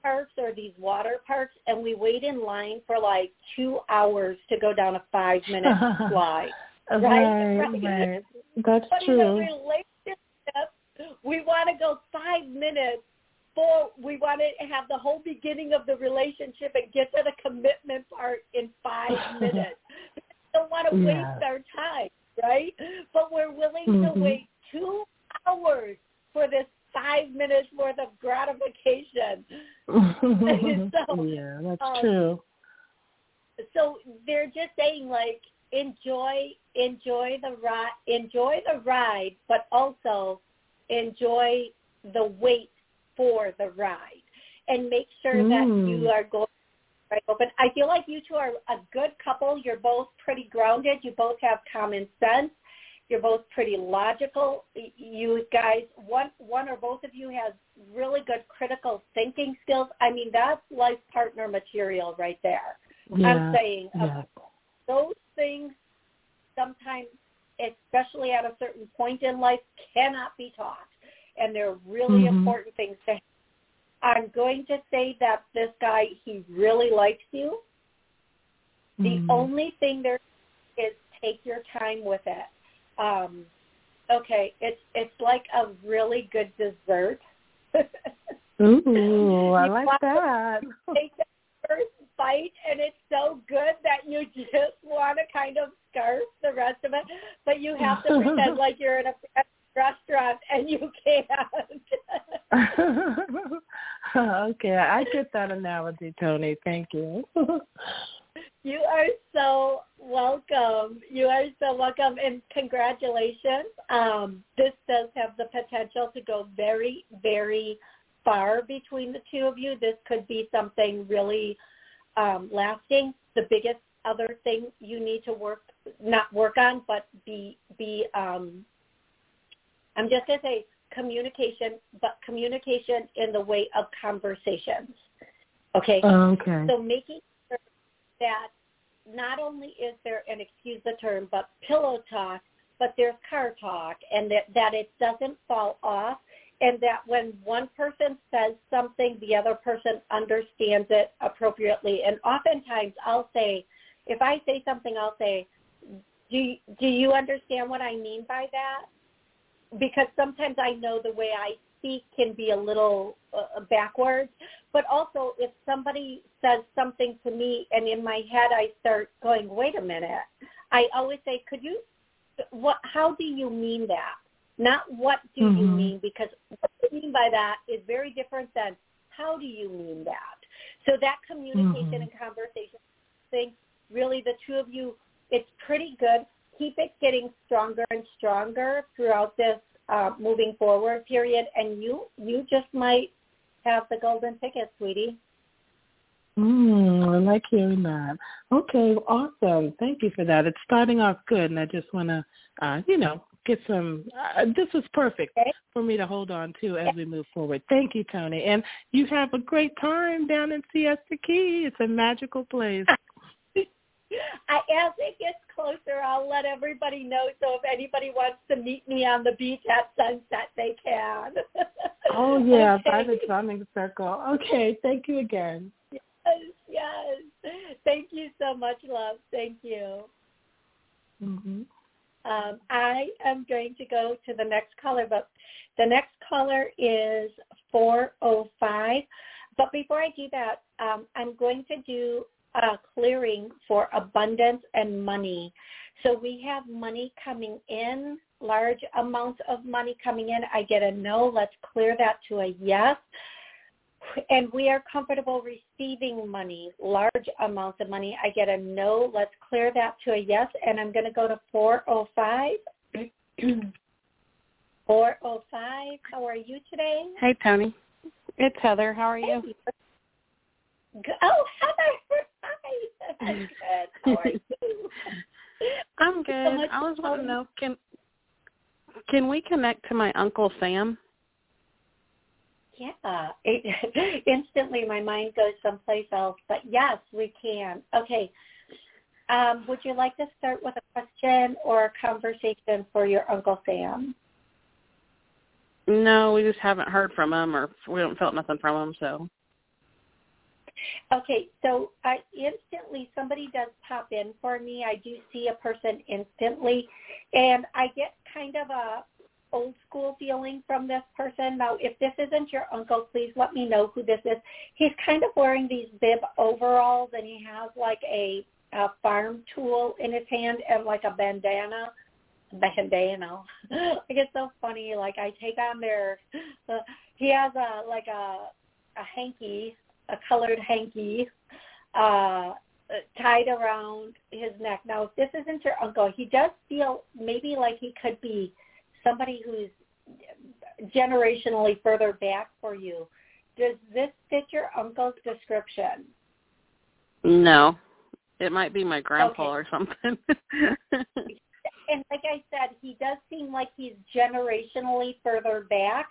parks or these water parks, and we wait in line for like two hours to go down a five minute slide. Right, right, right. That's but true. in a relationship, we want to go five minutes for we want to have the whole beginning of the relationship and get to the commitment part in five minutes. We don't want to yeah. waste our time, right? But we're willing mm-hmm. to wait two hours for this five minutes worth of gratification. so, yeah, that's um, true. So they're just saying like enjoy enjoy the ride enjoy the ride but also enjoy the wait for the ride and make sure mm. that you are going right open. I feel like you two are a good couple. You're both pretty grounded. You both have common sense. You're both pretty logical. You guys, one one or both of you has really good critical thinking skills. I mean, that's life partner material right there. Yeah, I'm saying yeah. those things sometimes, especially at a certain point in life, cannot be taught. And they're really mm-hmm. important things to I'm going to say that this guy, he really likes you. The mm-hmm. only thing there is take your time with it. Um, okay, it's it's like a really good dessert. Ooh, I like that. Take bite, and it's so good that you just want to kind of scarf the rest of it, but you have to pretend like you're in a restaurant and you can't. okay, I get that analogy, Toni. Thank you. you are so welcome. You are so welcome, and congratulations. Um, this does have the potential to go very, very far between the two of you. This could be something really um, lasting. The biggest other thing you need to work not work on, but be be um, I'm just going to say communication, but communication in the way of conversations. Okay. Okay. So making sure that not only is there an excuse the term, but pillow talk, but there's car talk, and that that it doesn't fall off, and that when one person says something, the other person understands it appropriately. And oftentimes, I'll say, if I say something, I'll say, "Do do you understand what I mean by that?" because sometimes I know the way I speak can be a little uh, backwards. But also, if somebody says something to me and in my head I start going, "Wait a minute," I always say, "Could you? What? How do you mean that? Not what do mm-hmm. you mean? Because what you mean by that is very different than how do you mean that. So that communication mm-hmm. and conversation thing, really, the two of you, it's pretty good keep it getting stronger and stronger throughout this uh, moving forward period, and you you just might have the golden ticket, sweetie. Mm, I like hearing that. Okay, awesome. Thank you for that. It's starting off good, and I just want to, uh, you know, get some. Uh, this was perfect for me to hold on to as we move forward. Thank you, Toni, and you have a great time down in Siesta Key. It's a magical place. I, as it gets closer, I'll let everybody know. So if anybody wants to meet me on the beach at sunset, they can. oh yeah, okay. by the drumming circle. Okay, thank you again. Yes, yes. Thank you so much, love. Thank you. Mm-hmm. Um, I am going to go to the next caller, but the next caller is 405. But before I do that, um, I'm going to do uh, clearing for abundance and money. So we have money coming in, large amounts of money coming in. I get a no. Let's clear that to a yes. And we are comfortable receiving money, large amounts of money. I get a no. Let's clear that to a yes. And I'm going to go to 405. 405. How are you today? Hey, Toni. It's Heather. How are you? Hey. Oh, Heather. Hi. I'm good. How are you? I'm good. So I was know can can we connect to my uncle Sam? Yeah, it, instantly my mind goes someplace else. But yes, we can. Okay. Um, would you like to start with a question or a conversation for your Uncle Sam? No, we just haven't heard from him, or we haven't felt nothing from him. So. Okay, so I instantly somebody does pop in for me. I do see a person instantly, and I get kind of a old school feeling from this person. Now, if this isn't your uncle, please let me know who this is. He's kind of wearing these bib overalls, and he has like a, a farm tool in his hand and like a bandana bandana. like it's so funny. Like I take on their. Uh, he has a like a a hanky, a colored hanky, uh, tied around his neck. Now, if this isn't your uncle, he does feel maybe like he could be somebody who's generationally further back for you. Does this fit your uncle's description? No. It might be my grandpa okay. or something. and like I said, he does seem like he's generationally further back.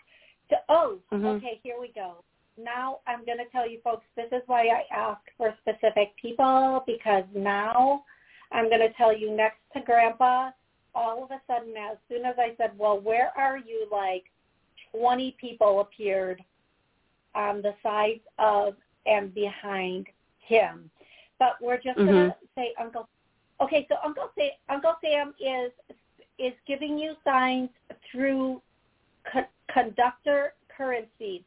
To oh, mm-hmm. okay, here we go. Now I'm going to tell you folks, this is why I ask for specific people because now I'm going to tell you next to Grandpa, all of a sudden, as soon as I said, well, where are you, like 20 people appeared on the sides of and behind him. But we're just mm-hmm. going to say Uncle Okay, so Uncle Sam, Uncle Sam is is giving you signs through co- conductor currency,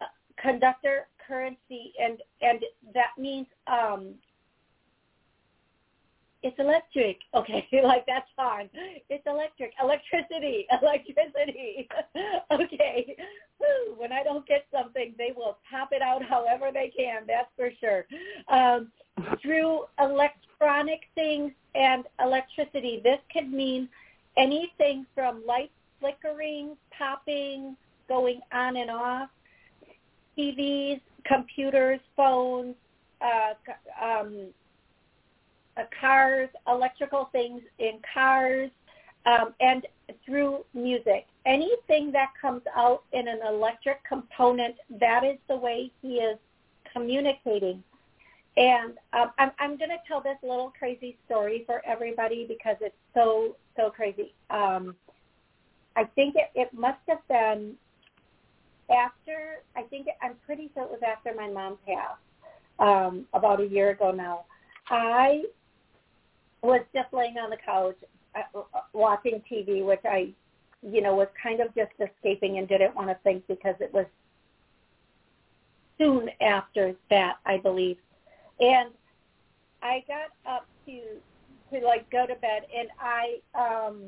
uh, conductor currency, and and that means um, it's electric. Okay, like that's fine. It's electric, electricity, electricity. okay. When I don't get something, they will pop it out however they can. That's for sure. Um, through electronic things and electricity, this could mean anything from lights flickering, popping, going on and off, TVs, computers, phones, uh, um, cars, electrical things in cars, um, and through music. Anything that comes out in an electric component, that is the way he is communicating. And um, I'm, I'm going to tell this little crazy story for everybody because it's so, so crazy. Um, I think it, it must have been after, I think, it, I'm pretty sure it was after my mom passed um, about a year ago now. I was just laying on the couch uh, watching TV, which I, you know, was kind of just escaping and didn't want to think because it was soon after that, I believe. And I got up to to like go to bed, and I um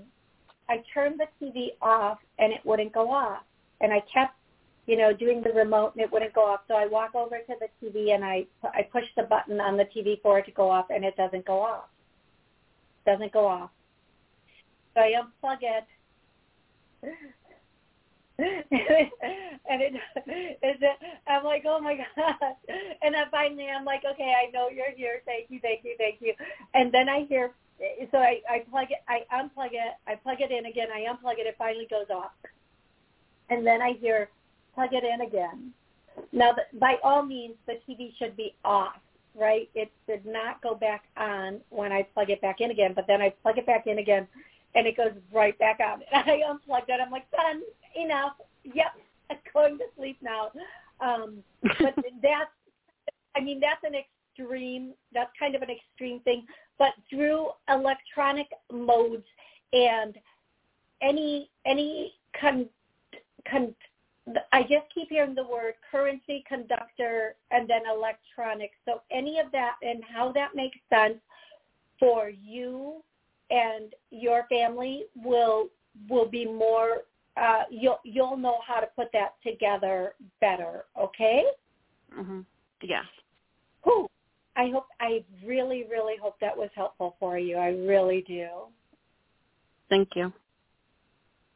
I turned the TV off, and it wouldn't go off, and I kept you know, doing the remote and it wouldn't go off. So I walk over to the TV and I I push the button on the TV for it to go off and it doesn't go off doesn't go off. So I unplug it. and it it I'm like, oh my god and then finally I'm like, okay, I know you're here, thank you, thank you, thank you. And then I hear so I, I plug it I unplug it, I plug it in again, I unplug it, it finally goes off. And then I hear plug it in again. Now by all means the TV should be off right? It did not go back on when I plug it back in again, but then I plug it back in again and it goes right back on. And I unplugged it. I'm like, done, enough. Yep, I'm going to sleep now. Um, but that's, I mean, that's an extreme, that's kind of an extreme thing. But through electronic modes and any, any con, con, I just keep hearing the word currency, conductor, and then electronics. So any of that and how that makes sense for you and your family will will be more. Uh, you'll you'll know how to put that together better. Okay. Mhm. Yeah. Who? I hope. I really, really hope that was helpful for you. I really do. Thank you.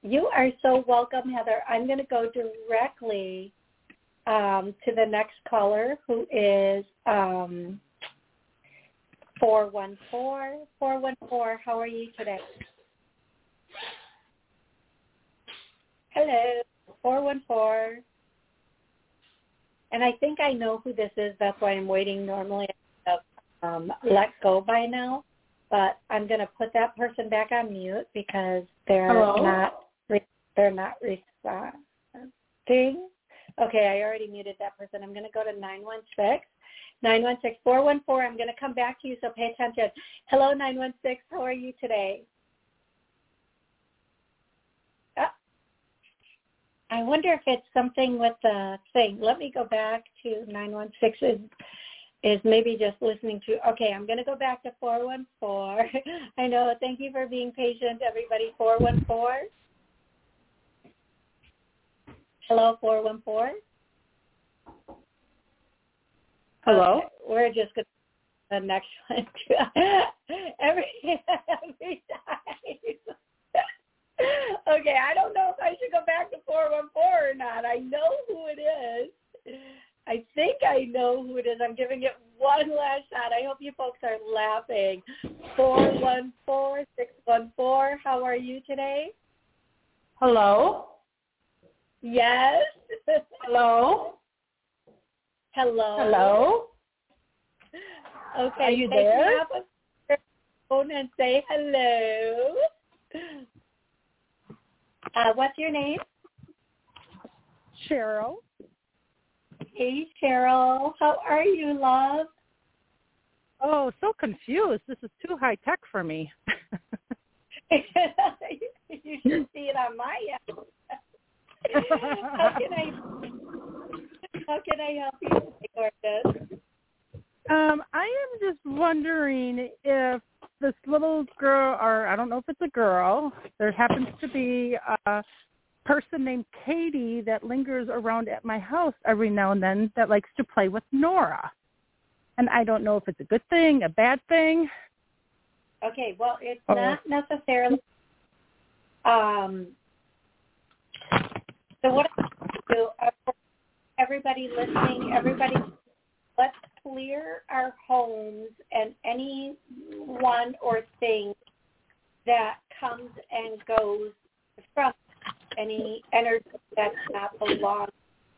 You are so welcome, Heather. I'm going to go directly um, to the next caller, who is um, 414. 414, how are you today? Hello, 414. and I think I know who this is. That's why I'm waiting. Normally, I've um, let go by now, but I'm going to put that person back on mute because they're Hello? not they're not responding. Okay, I already muted that person. I'm going to go to nine one six. 916-414. I'm going to come back to you, so pay attention. Hello, 916. How are you today? Ah. I wonder if it's something with the thing. Let me go back to 916 is, is maybe just listening to, okay, I'm going to go back to 414. I know, thank you for being patient, everybody. 414. Hello, 414. Hello? Okay, we're just going to the next one. every, every time. okay, I don't know if I should go back to 414 or not. I know who it is. I think I know who it is. I'm giving it one last shot. I hope you folks are laughing. 414 614. How are you today? Hello? Yes. Hello? Hello. Hello? Okay. Are you there? of phone and say hello. Uh, what's your name? Cheryl? Hey, Cheryl. How are you, love? Oh, so confused. This is too high tech for me. you should see it on my end. how can I how can I help you, gorgeous? Um, I am just wondering if this little girl, or I don't know if it's a girl, there happens to be a person named Katie that lingers around at my house every now and then that likes to play with Nora. And I don't know if it's a good thing, a bad thing. Okay, well, it's Oh. not necessarily. Um, so what I do, everybody listening, everybody, let's clear our homes and anyone or thing that comes and goes from any energy that's not belong.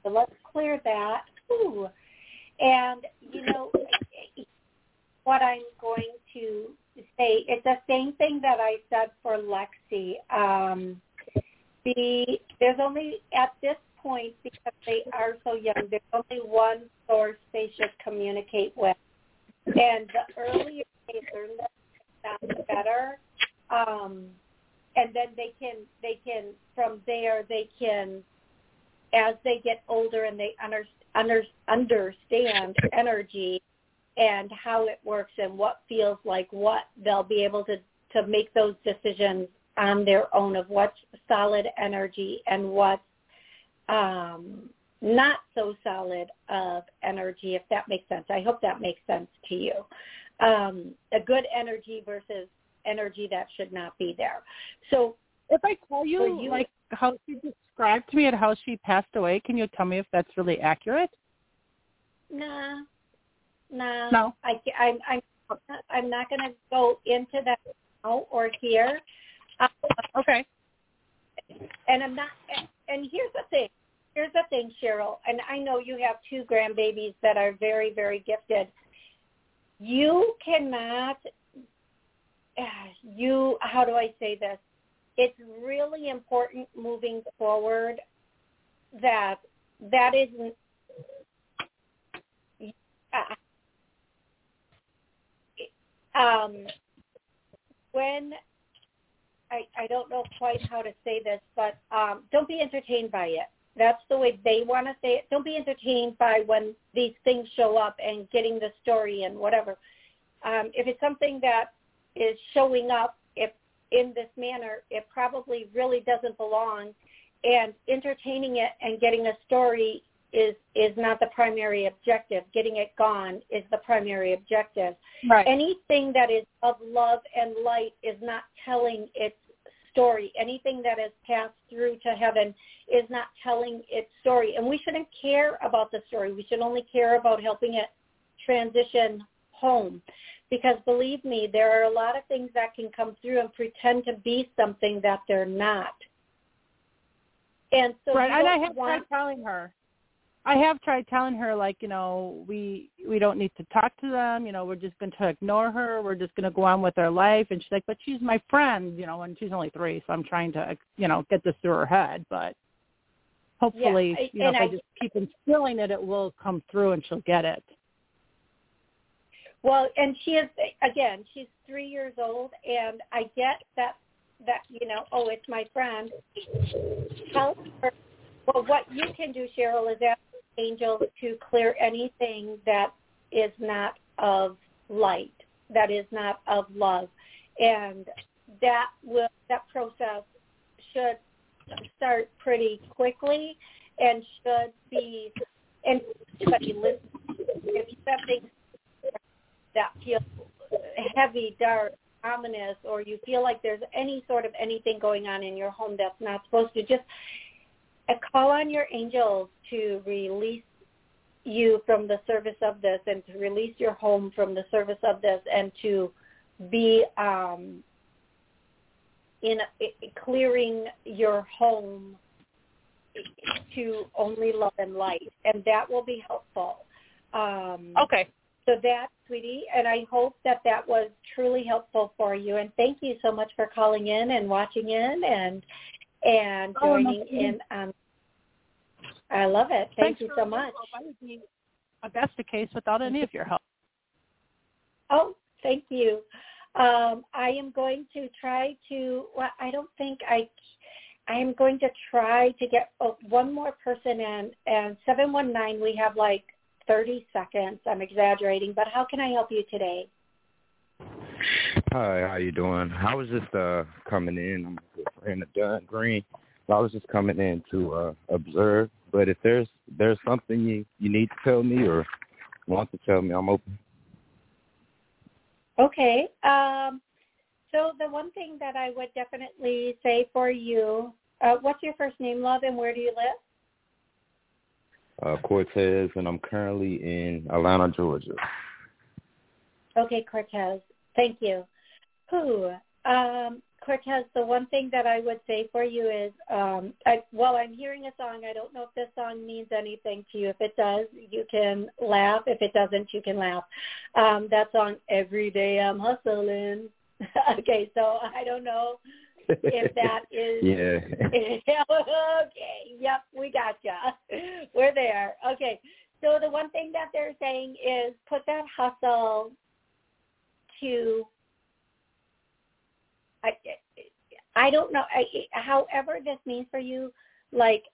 So let's clear that. Ooh. And, you know, what I'm going to say, it's the same thing that I said for Lexi. Um, the there's only at this point because they are so young. There's only one source they should communicate with, and the earlier they learn that, the better. Um, and then they can they can from there they can as they get older and they under, under, understand energy and how it works and what feels like what they'll be able to to make those decisions on their own of what's solid energy and what's um, not so solid of energy, if that makes sense. I hope that makes sense to you. Um, a good energy versus energy that should not be there. So If I tell you, you- like how she described to me and how she passed away, can you tell me if that's really accurate? nah, nah. No. I, I'm I'm I'm not going to go into that now or here. Uh, Okay. and I'm not. And, and here's the thing. Here's the thing, Cheryl. And I know you have two grandbabies that are very, very gifted. You cannot. You. How do I say this? It's really important moving forward that that isn't. Uh, um, when I, I don't know quite how to say this, but um, don't be entertained by it. That's the way they want to say it. Don't be entertained by when these things show up and getting the story and whatever. Um, if it's something that is showing up if in this manner, it probably really doesn't belong. And entertaining it and getting a story is is not the primary objective. Getting it gone is the primary objective Right. anything that is of love and light is not telling its story. Anything that has passed through to heaven is not telling its story. And we shouldn't care about the story. We should only care about helping it transition home. Because believe me, there are a lot of things that can come through and pretend to be something that they're not. And so right. And I have tried telling her. I have tried telling her like, you know, we we don't need to talk to them, you know, we're just going to ignore her. We're just going to go on with our life and she's like, "But she's my friend," you know, and she's only 3, so I'm trying to, you know, get this through her head, but hopefully, yeah, you know, if I, I just keep instilling it, it will come through and she'll get it. Well, and she is again, she's 3 years old and I get that that, you know, oh, it's my friend. Help her. Well, what you can do, Cheryl, is ask angels to clear anything that is not of light, that is not of love. And that will that process should start pretty quickly and should be and somebody listen if you that feel heavy, dark, ominous, or you feel like there's any sort of anything going on in your home that's not supposed to, just call on your angels to release you from the service of this and to release your home from the service of this and to be um, in clearing your home to only love and light, and that will be helpful. Um, okay. So that, sweetie, and I hope that that was truly helpful for you. And thank you so much for calling in and watching in and and joining oh, in. Um, I love it. Thank Thanks you so much. I would be a basket case without any of your help. Oh, thank you. Um, I am going to try to. Well, I don't think I. I am going to try to get oh, one more person in. And seven one nine, we have like thirty seconds. I'm exaggerating, but how can I help you today? Hi, how you doing? I was just uh coming in. I'm a good friend of Dunn Green. I was just coming in to uh observe. But if there's there's something you you need to tell me or want to tell me, I'm open. Okay. Um, so the one thing that I would definitely say for you, uh, what's your first name, love, and where do you live? Uh, Cortez, and I'm currently in Atlanta, Georgia. Okay, Cortez. Thank you. Who? Um, Cortez, the one thing that I would say for you is, um, I, while I'm hearing a song, I don't know if this song means anything to you. If it does, you can laugh. If it doesn't, you can laugh. Um, that song, Every Day I'm Hustling. okay, so I don't know if that is. yeah. okay. Yep, we gotcha. We're there. Okay. So the one thing that they're saying is put that hustle to I, I don't know. I, however, this means for you, like,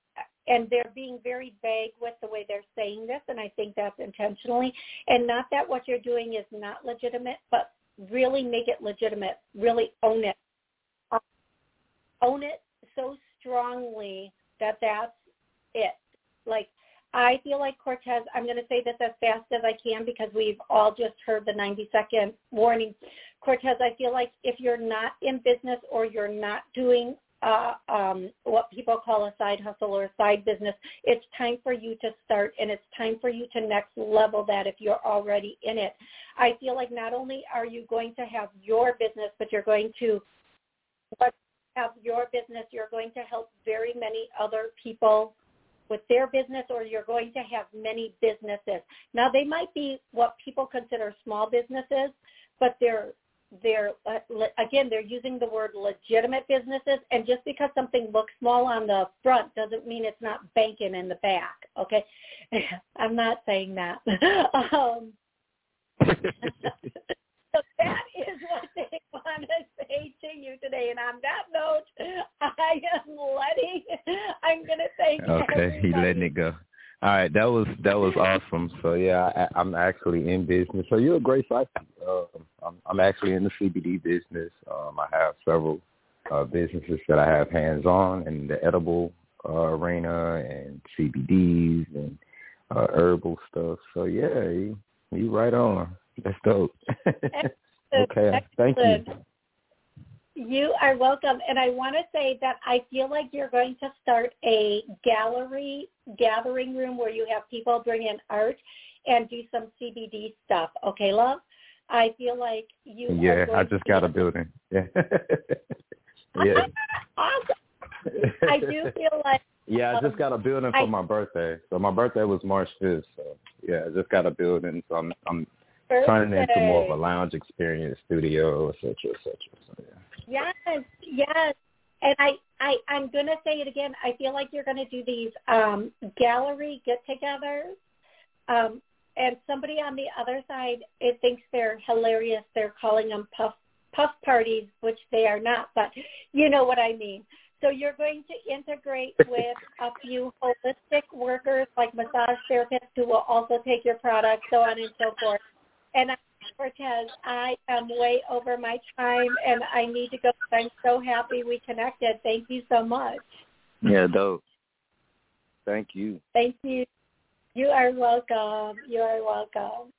and they're being very vague with the way they're saying this, and I think that's intentionally. And not that what you're doing is not legitimate, but really make it legitimate. Really own it. Own it so strongly that that's it. Like, I feel like Cortez, I'm going to say this as fast as I can because we've all just heard the 90 second warning. Cortez, I feel like if you're not in business or you're not doing uh, um, what people call a side hustle or a side business, it's time for you to start and it's time for you to next level that if you're already in it. I feel like not only are you going to have your business, but you're going to have your business, you're going to help very many other people with their business or you're going to have many businesses. Now they might be what people consider small businesses, but they're they're uh, again they're using the word legitimate businesses. And just because something looks small on the front doesn't mean it's not banking in the back okay? I'm not saying that. Um, so that is what they want to say to you today. And on that note, I am letting. I'm going to thank. Okay, he letting it go. All right, that was that was awesome. So yeah, I, I'm actually in business. So you're a great psychic. Uh, I'm, I'm actually in the CBD business. Um, I have several uh, businesses that I have hands on in the edible uh, arena and CBDs and uh, herbal stuff. So yeah, you, you right on. That's dope. okay, thank you. You are welcome. And I want to say that I feel like you're going to start a gallery gathering room where you have people bring in art and do some CBD stuff. Okay, love? I feel like you Yeah, I just got a building. Yeah. yeah. awesome. I do feel like Yeah, I just um, got a building for my birthday. So my birthday was March fifth. So yeah, I just got a building. So I'm I'm birthday. turning it into more of a lounge experience, studio, et cetera, et cetera. So yeah. Yes, yes. And I, I, I'm going to say it again. I feel like you're going to do these um, gallery get-togethers, um, and somebody on the other side it thinks they're hilarious. They're calling them puff puff parties, which they are not, but you know what I mean. So you're going to integrate with a few holistic workers like massage therapists who will also take your product, so on and so forth. And I Cortez, I am way over my time and I need to go. I'm so happy we connected. Thank you so much. Yeah, dope. Thank you. Thank you. You are welcome. You are welcome.